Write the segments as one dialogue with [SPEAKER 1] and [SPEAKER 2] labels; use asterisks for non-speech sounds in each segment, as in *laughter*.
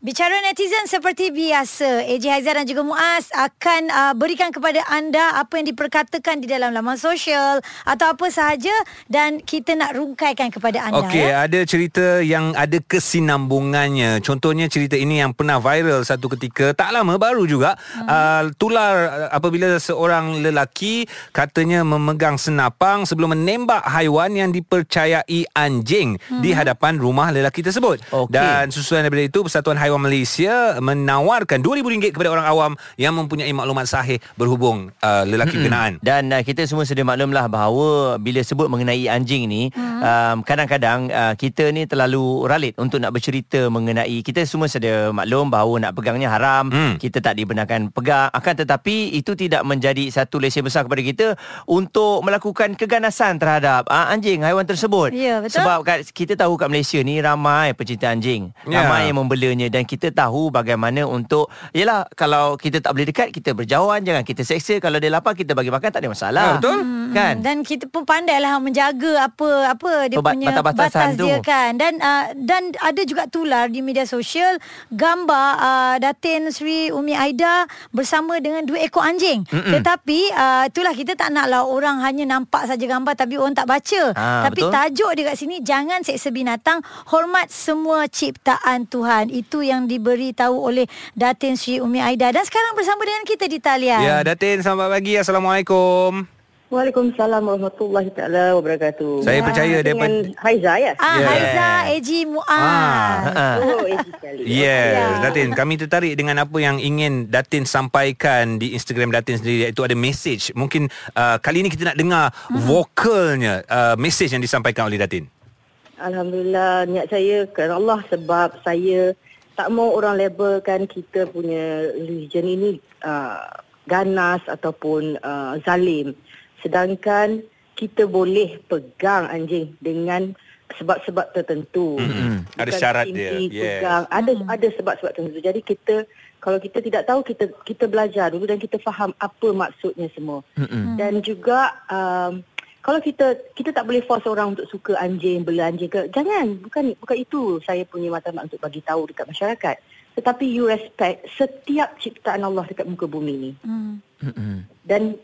[SPEAKER 1] Bicara netizen seperti biasa, AJ Haizan dan juga Muaz akan uh, berikan kepada anda apa yang diperkatakan di dalam laman sosial atau apa sahaja dan kita nak rungkaikan kepada anda.
[SPEAKER 2] Okey,
[SPEAKER 1] ya.
[SPEAKER 2] ada cerita yang ada kesinambungannya. Contohnya cerita ini yang pernah viral satu ketika, tak lama baru juga, hmm. uh, tular uh, apabila seorang lelaki katanya memegang senapang sebelum menembak haiwan yang dipercayai anjing hmm. di hadapan rumah lelaki tersebut.
[SPEAKER 3] Okey.
[SPEAKER 2] Dan susulan daripada itu Persatuan Haiwan Malaysia menawarkan RM2,000 kepada orang awam yang mempunyai maklumat sahih berhubung uh, lelaki
[SPEAKER 3] Mm-mm.
[SPEAKER 2] berkenaan.
[SPEAKER 3] Dan uh, kita semua sedia maklumlah bahawa bila sebut mengenai anjing ni, hmm. um, kadang-kadang uh, kita ni terlalu ralit untuk nak bercerita mengenai kita semua sedia maklum bahawa nak pegangnya haram,
[SPEAKER 2] Hmm.
[SPEAKER 3] kita tak dibenarkan pegang. Akan tetapi itu tidak menjadi satu lesen besar kepada kita untuk melakukan keganasan terhadap uh, anjing haiwan tersebut.
[SPEAKER 1] Ya, betul.
[SPEAKER 3] Sebab kat, kita tahu kat Malaysia ni ramai pencinta anjing,
[SPEAKER 2] Ya.
[SPEAKER 3] ramai yang membelanya dan kita tahu bagaimana untuk yalah kalau kita tak boleh dekat kita berjauhan jangan kita seksa kalau dia lapar kita bagi makan tak ada masalah
[SPEAKER 2] Ya, betul.
[SPEAKER 3] kan
[SPEAKER 1] Hmm, Dan kita pun pandailah menjaga apa apa dia
[SPEAKER 3] Bat-
[SPEAKER 1] punya
[SPEAKER 3] batas-batasan
[SPEAKER 1] batas
[SPEAKER 3] tu.
[SPEAKER 1] dia kan. Dan uh, dan ada juga tular di media sosial gambar uh, Datin Sri Umi Aida bersama dengan dua ekor anjing.
[SPEAKER 3] Mm-mm.
[SPEAKER 1] Tetapi uh, itulah kita tak naklah orang hanya nampak saja gambar tapi orang tak baca.
[SPEAKER 3] Ah,
[SPEAKER 1] tapi
[SPEAKER 3] betul.
[SPEAKER 1] tajuk dia kat sini jangan seksa binatang, hormat semua ciptaan Tuhan. Itu yang diberitahu oleh Datin Sri Umi Aida dan sekarang bersama dengan kita di talian.
[SPEAKER 2] Ya, Datin selamat pagi. Assalamualaikum.
[SPEAKER 4] Waalaikumsalam warahmatullahi taala wabarakatuh.
[SPEAKER 2] Saya percaya
[SPEAKER 4] dengan
[SPEAKER 2] daripada-
[SPEAKER 4] Haiza ya.
[SPEAKER 1] Ah,
[SPEAKER 2] Yeah.
[SPEAKER 1] Haiza, AG Muaz.
[SPEAKER 2] Ah.
[SPEAKER 3] Ah.
[SPEAKER 4] Oh, easy sekali.
[SPEAKER 2] Yes,
[SPEAKER 1] Ya.
[SPEAKER 2] Datin, kami tertarik dengan apa yang ingin Datin sampaikan di Instagram Datin sendiri iaitu ada message. Mungkin uh, kali ini kita nak dengar
[SPEAKER 1] Hmm.
[SPEAKER 2] vokalnya uh, message yang disampaikan oleh Datin.
[SPEAKER 4] Alhamdulillah niat saya kerana Allah sebab saya tak mau orang labelkan kita punya religion ini uh, ganas ataupun uh, zalim. Sedangkan kita boleh pegang anjing dengan sebab-sebab tertentu.
[SPEAKER 2] Mm-mm. Ada syarat dia.
[SPEAKER 4] Pegang. Ada ada sebab-sebab tertentu. Jadi kita kalau kita tidak tahu kita kita belajar dulu dan kita faham apa maksudnya semua.
[SPEAKER 3] Mm-mm.
[SPEAKER 4] Dan juga um, kalau kita kita tak boleh force orang untuk suka anjing, bela anjing ke jangan bukan bukan itu saya punya matlamat untuk bagi tahu dekat masyarakat. Tetapi you respect setiap ciptaan Allah dekat muka bumi ni.
[SPEAKER 1] Hmm.
[SPEAKER 4] Dan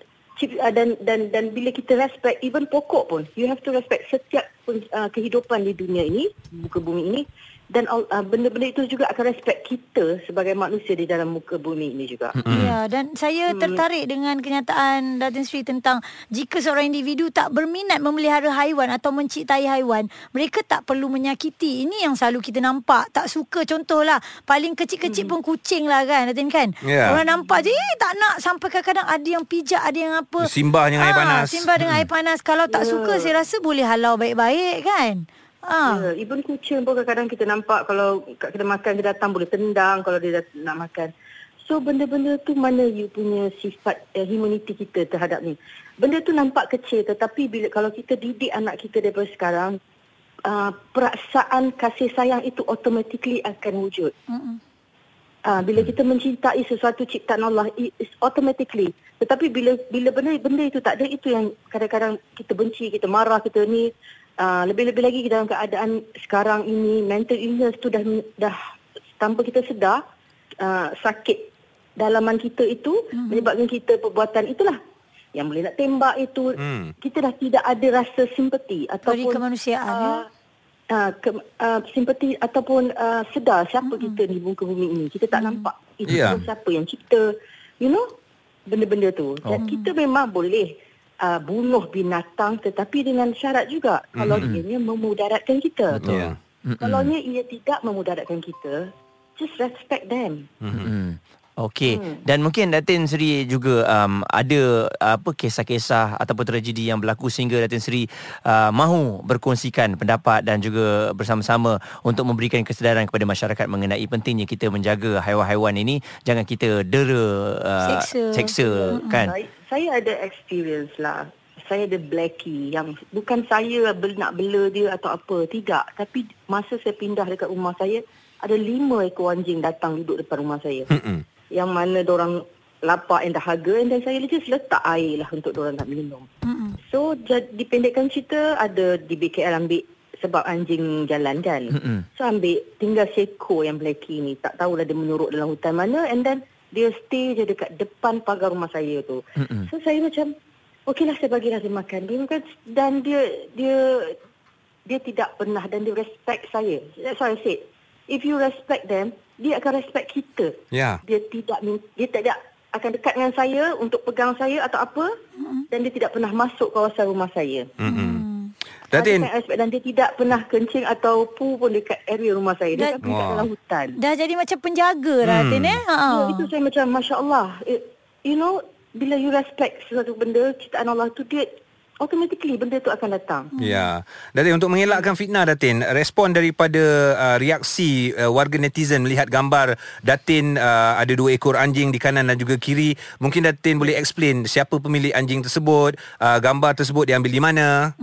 [SPEAKER 4] uh, dan dan dan bila kita respect even pokok pun you have to respect setiap uh, kehidupan di dunia ini, muka bumi ini dan uh, benda-benda itu juga akan respect kita sebagai manusia di dalam muka bumi ini juga.
[SPEAKER 2] Mm.
[SPEAKER 1] Ya, dan saya tertarik dengan kenyataan Datin Sri tentang jika seorang individu tak berminat memelihara haiwan atau menciptai haiwan, mereka tak perlu menyakiti. Ini yang selalu kita nampak. Tak suka contohlah, paling kecil-kecil pun kucing lah kan, Datin kan?
[SPEAKER 2] Ya.
[SPEAKER 1] Orang nampak je, eh, tak nak sampai kadang-kadang ada yang pijak, ada yang apa.
[SPEAKER 2] Simbah dengan air
[SPEAKER 1] Ah,
[SPEAKER 2] panas.
[SPEAKER 1] Simbah dengan air panas. Kalau tak
[SPEAKER 4] Ya.
[SPEAKER 1] suka, saya rasa boleh halau baik-baik kan? Ah.
[SPEAKER 4] Ya, even kucing pun kadang-kadang kita nampak kalau kat kedai makan dia datang boleh tendang kalau dia nak makan. So benda-benda tu mana you punya sifat uh, humanity kita terhadap ni. Benda tu nampak kecil tetapi bila kalau kita didik anak kita daripada sekarang uh, perasaan kasih sayang itu automatically akan wujud.
[SPEAKER 1] Mm-mm.
[SPEAKER 4] Ah, bila kita mencintai sesuatu ciptaan Allah it is automatically tetapi bila bila benda benda itu tak ada itu yang kadang-kadang kita benci kita marah kita ni ah, lebih-lebih lagi dalam keadaan sekarang ini mental illness tu dah dah tanpa kita sedar ah, sakit dalaman kita itu mm-hmm. menyebabkan kita perbuatan itulah yang boleh nak tembak itu
[SPEAKER 2] Hmm.
[SPEAKER 4] kita dah tidak ada rasa simpati ataupun
[SPEAKER 1] kemanusiaan, ya.
[SPEAKER 4] ah, uh, ke, uh, simpati ataupun uh, sedar siapa mm-hmm. kita di muka bumi ini. Kita tak mm-hmm. nampak itu yeah. siapa yang cipta. You know, benda-benda tu. Oh. Dan kita memang boleh uh, bunuh binatang tetapi dengan syarat juga. Mm-hmm. Kalau ianya memudaratkan kita.
[SPEAKER 3] Betul.
[SPEAKER 2] Ya.
[SPEAKER 4] Kalau ia tidak memudaratkan kita, just respect them.
[SPEAKER 3] Mm-mm. Okey hmm. dan mungkin Datin Seri juga um, ada apa kisah-kisah ataupun tragedi yang berlaku sehingga Datin Seri uh, mahu berkongsikan pendapat dan juga bersama-sama untuk memberikan kesedaran kepada masyarakat mengenai pentingnya kita menjaga haiwan-haiwan ini jangan kita dera uh,
[SPEAKER 1] Seksa.
[SPEAKER 3] seksa kan
[SPEAKER 4] Saya, saya ada experience lah. Saya ada blackie yang bukan saya nak bela dia atau apa. Tidak. Tapi masa saya pindah dekat rumah saya, ada lima ekor anjing datang duduk depan rumah saya.
[SPEAKER 2] Mm-mm.
[SPEAKER 4] yang mana orang lapar and dahaga and then saya just letak air lah untuk orang nak minum.
[SPEAKER 1] Mm-mm.
[SPEAKER 4] So jadi dipendekkan cerita ada di BKL ambil sebab anjing jalan kan.
[SPEAKER 3] Mm-mm.
[SPEAKER 4] So ambil tinggal seko yang Blackie ni. Tak tahulah dia menyuruk dalam hutan mana and then dia stay je dekat depan pagar rumah saya tu.
[SPEAKER 3] Mm-mm.
[SPEAKER 4] So saya macam okeylah saya bagilah dia makan. Dia makan dan dia dia dia tidak pernah dan dia respect saya. That's why I said if you respect them, dia akan respect kita.
[SPEAKER 2] Ya.
[SPEAKER 4] Dia tidak dia tidak akan dekat dengan saya untuk pegang saya atau apa dan dia tidak pernah masuk kawasan rumah saya.
[SPEAKER 2] Mm-mm.
[SPEAKER 4] Datin.
[SPEAKER 2] Datin,
[SPEAKER 4] respect dan dia tidak pernah kencing atau pu pun dekat area rumah saya. Dia tapi dekat
[SPEAKER 2] Wah.
[SPEAKER 4] dalam hutan.
[SPEAKER 1] Dah jadi macam penjaga hmm. Ratin eh. Ha.
[SPEAKER 4] Ya, itu saya macam Masya Allah. It, you know, bila you respect sesuatu benda, ciptaan Allah tu dia automatically benda tu akan datang.
[SPEAKER 2] Ya. Datin untuk mengelakkan fitnah Datin, respon daripada uh, reaksi uh, warga netizen melihat gambar Datin uh, ada dua ekor anjing di kanan dan juga kiri, mungkin Datin boleh explain siapa pemilik anjing tersebut, uh, gambar tersebut diambil di mana?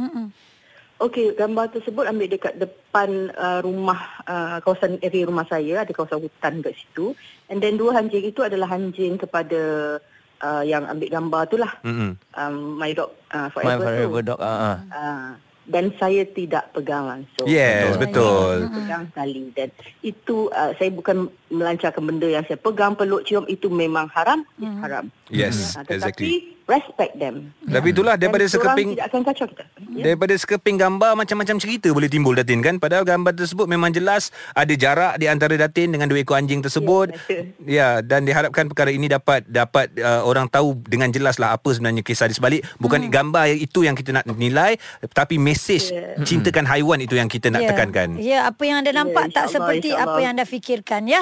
[SPEAKER 4] Okey, gambar tersebut ambil dekat depan uh, rumah, uh, kawasan area rumah saya, ada kawasan hutan kat situ. And then dua anjing itu adalah anjing kepada uh, yang ambil gambar tu lah.
[SPEAKER 2] Mm-mm.
[SPEAKER 4] Um, my dog uh,
[SPEAKER 3] My
[SPEAKER 4] forever,
[SPEAKER 3] forever
[SPEAKER 4] tu.
[SPEAKER 3] dog. Uh, uh.
[SPEAKER 4] Uh, dan saya tidak pegang langsung.
[SPEAKER 2] Yes, betul.
[SPEAKER 4] Saya pegang sekali dan itu uh, saya bukan melancarkan benda yang saya pegang peluk cium itu memang haram, it's haram.
[SPEAKER 2] Yes, exactly.
[SPEAKER 4] tetapi respect them.
[SPEAKER 2] Tapi itulah daripada
[SPEAKER 4] Dan
[SPEAKER 2] sekeping
[SPEAKER 4] tidak akan kacau kita. Ya.
[SPEAKER 2] Daripada sekeping gambar macam-macam cerita boleh timbul Datin kan Padahal gambar tersebut memang jelas Ada jarak di antara Datin dengan dua ekor anjing tersebut
[SPEAKER 4] betul.
[SPEAKER 2] Ya dan diharapkan perkara ini dapat dapat uh, orang tahu dengan jelas lah apa sebenarnya kisah di sebalik Bukan gambar yang itu yang kita nak nilai Tapi mesej
[SPEAKER 4] Ya. *clears throat*
[SPEAKER 2] cintakan haiwan itu yang kita nak
[SPEAKER 1] ya.
[SPEAKER 2] tekankan
[SPEAKER 1] Ya, apa yang anda nampak tak
[SPEAKER 4] insyaAllah,
[SPEAKER 1] seperti apa yang anda fikirkan ya.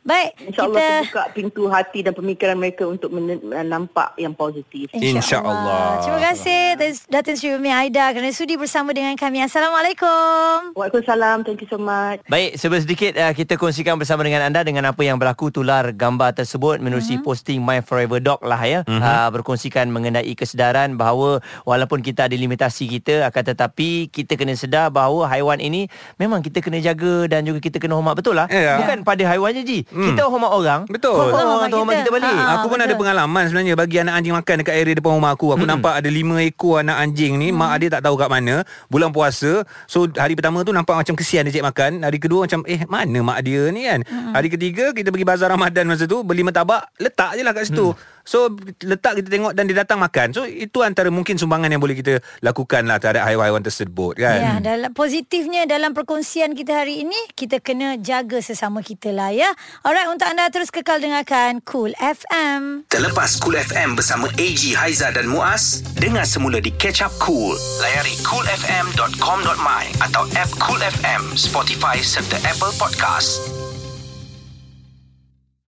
[SPEAKER 1] Baik,
[SPEAKER 4] InsyaAllah
[SPEAKER 1] kita
[SPEAKER 4] terbuka pintu hati dan pemikiran mereka untuk men- nampak yang positif.
[SPEAKER 2] InsyaAllah.
[SPEAKER 1] Terima kasih Datin- Sri Umi Aida kerana sudi bersama dengan kami. Assalamualaikum.
[SPEAKER 4] Waalaikumsalam. Thank you so much.
[SPEAKER 3] Baik, sebelum sedikit uh, kita kongsikan bersama dengan anda dengan apa yang berlaku tular gambar tersebut menerusi mm-hmm. posting My Forever Dog lah ya. Mm-hmm. Uh, berkongsikan mengenai kesedaran bahawa walaupun kita ada limitasi kita akan tetapi kita kena sedar bahawa haiwan ini memang kita kena jaga dan juga kita kena hormat betul lah.
[SPEAKER 2] Ya.
[SPEAKER 3] Bukan pada haiwan je Ji.
[SPEAKER 2] Hmm.
[SPEAKER 3] Kita hormat orang.
[SPEAKER 2] Betul.
[SPEAKER 3] Confirm
[SPEAKER 1] Betul,
[SPEAKER 3] orang tu
[SPEAKER 1] hormat
[SPEAKER 3] hormat
[SPEAKER 1] kita.
[SPEAKER 3] kita balik.
[SPEAKER 1] Ha,
[SPEAKER 2] Aku pun
[SPEAKER 1] betul.
[SPEAKER 2] ada pengalaman sebenarnya bagi anak anjing makan dekat area depan rumah aku. Aku nampak ada lima ekor anak anjing ni, mak dia tak tahu kat mana. Bulan puasa. So hari pertama tu nampak macam kesian dia cik makan. Hari kedua macam eh mana mak dia ni kan. Hari ketiga kita pergi bazar Ramadan masa tu beli martabak, letak je lah kat situ. So letak kita tengok dan dia datang makan. So itu antara mungkin sumbangan yang boleh kita lakukan lah terhadap haiwan-haiwan tersebut kan.
[SPEAKER 1] Ya, dalam positifnya dalam perkongsian kita hari ini kita kena jaga sesama kita lah ya. Alright, untuk anda terus kekal dengarkan Cool FM.
[SPEAKER 5] Terlepas Cool FM bersama AG Haiza dan Muaz, dengar semula di Catch Up Cool. Layari coolfm.com.my atau app Cool FM, Spotify serta Apple Podcast.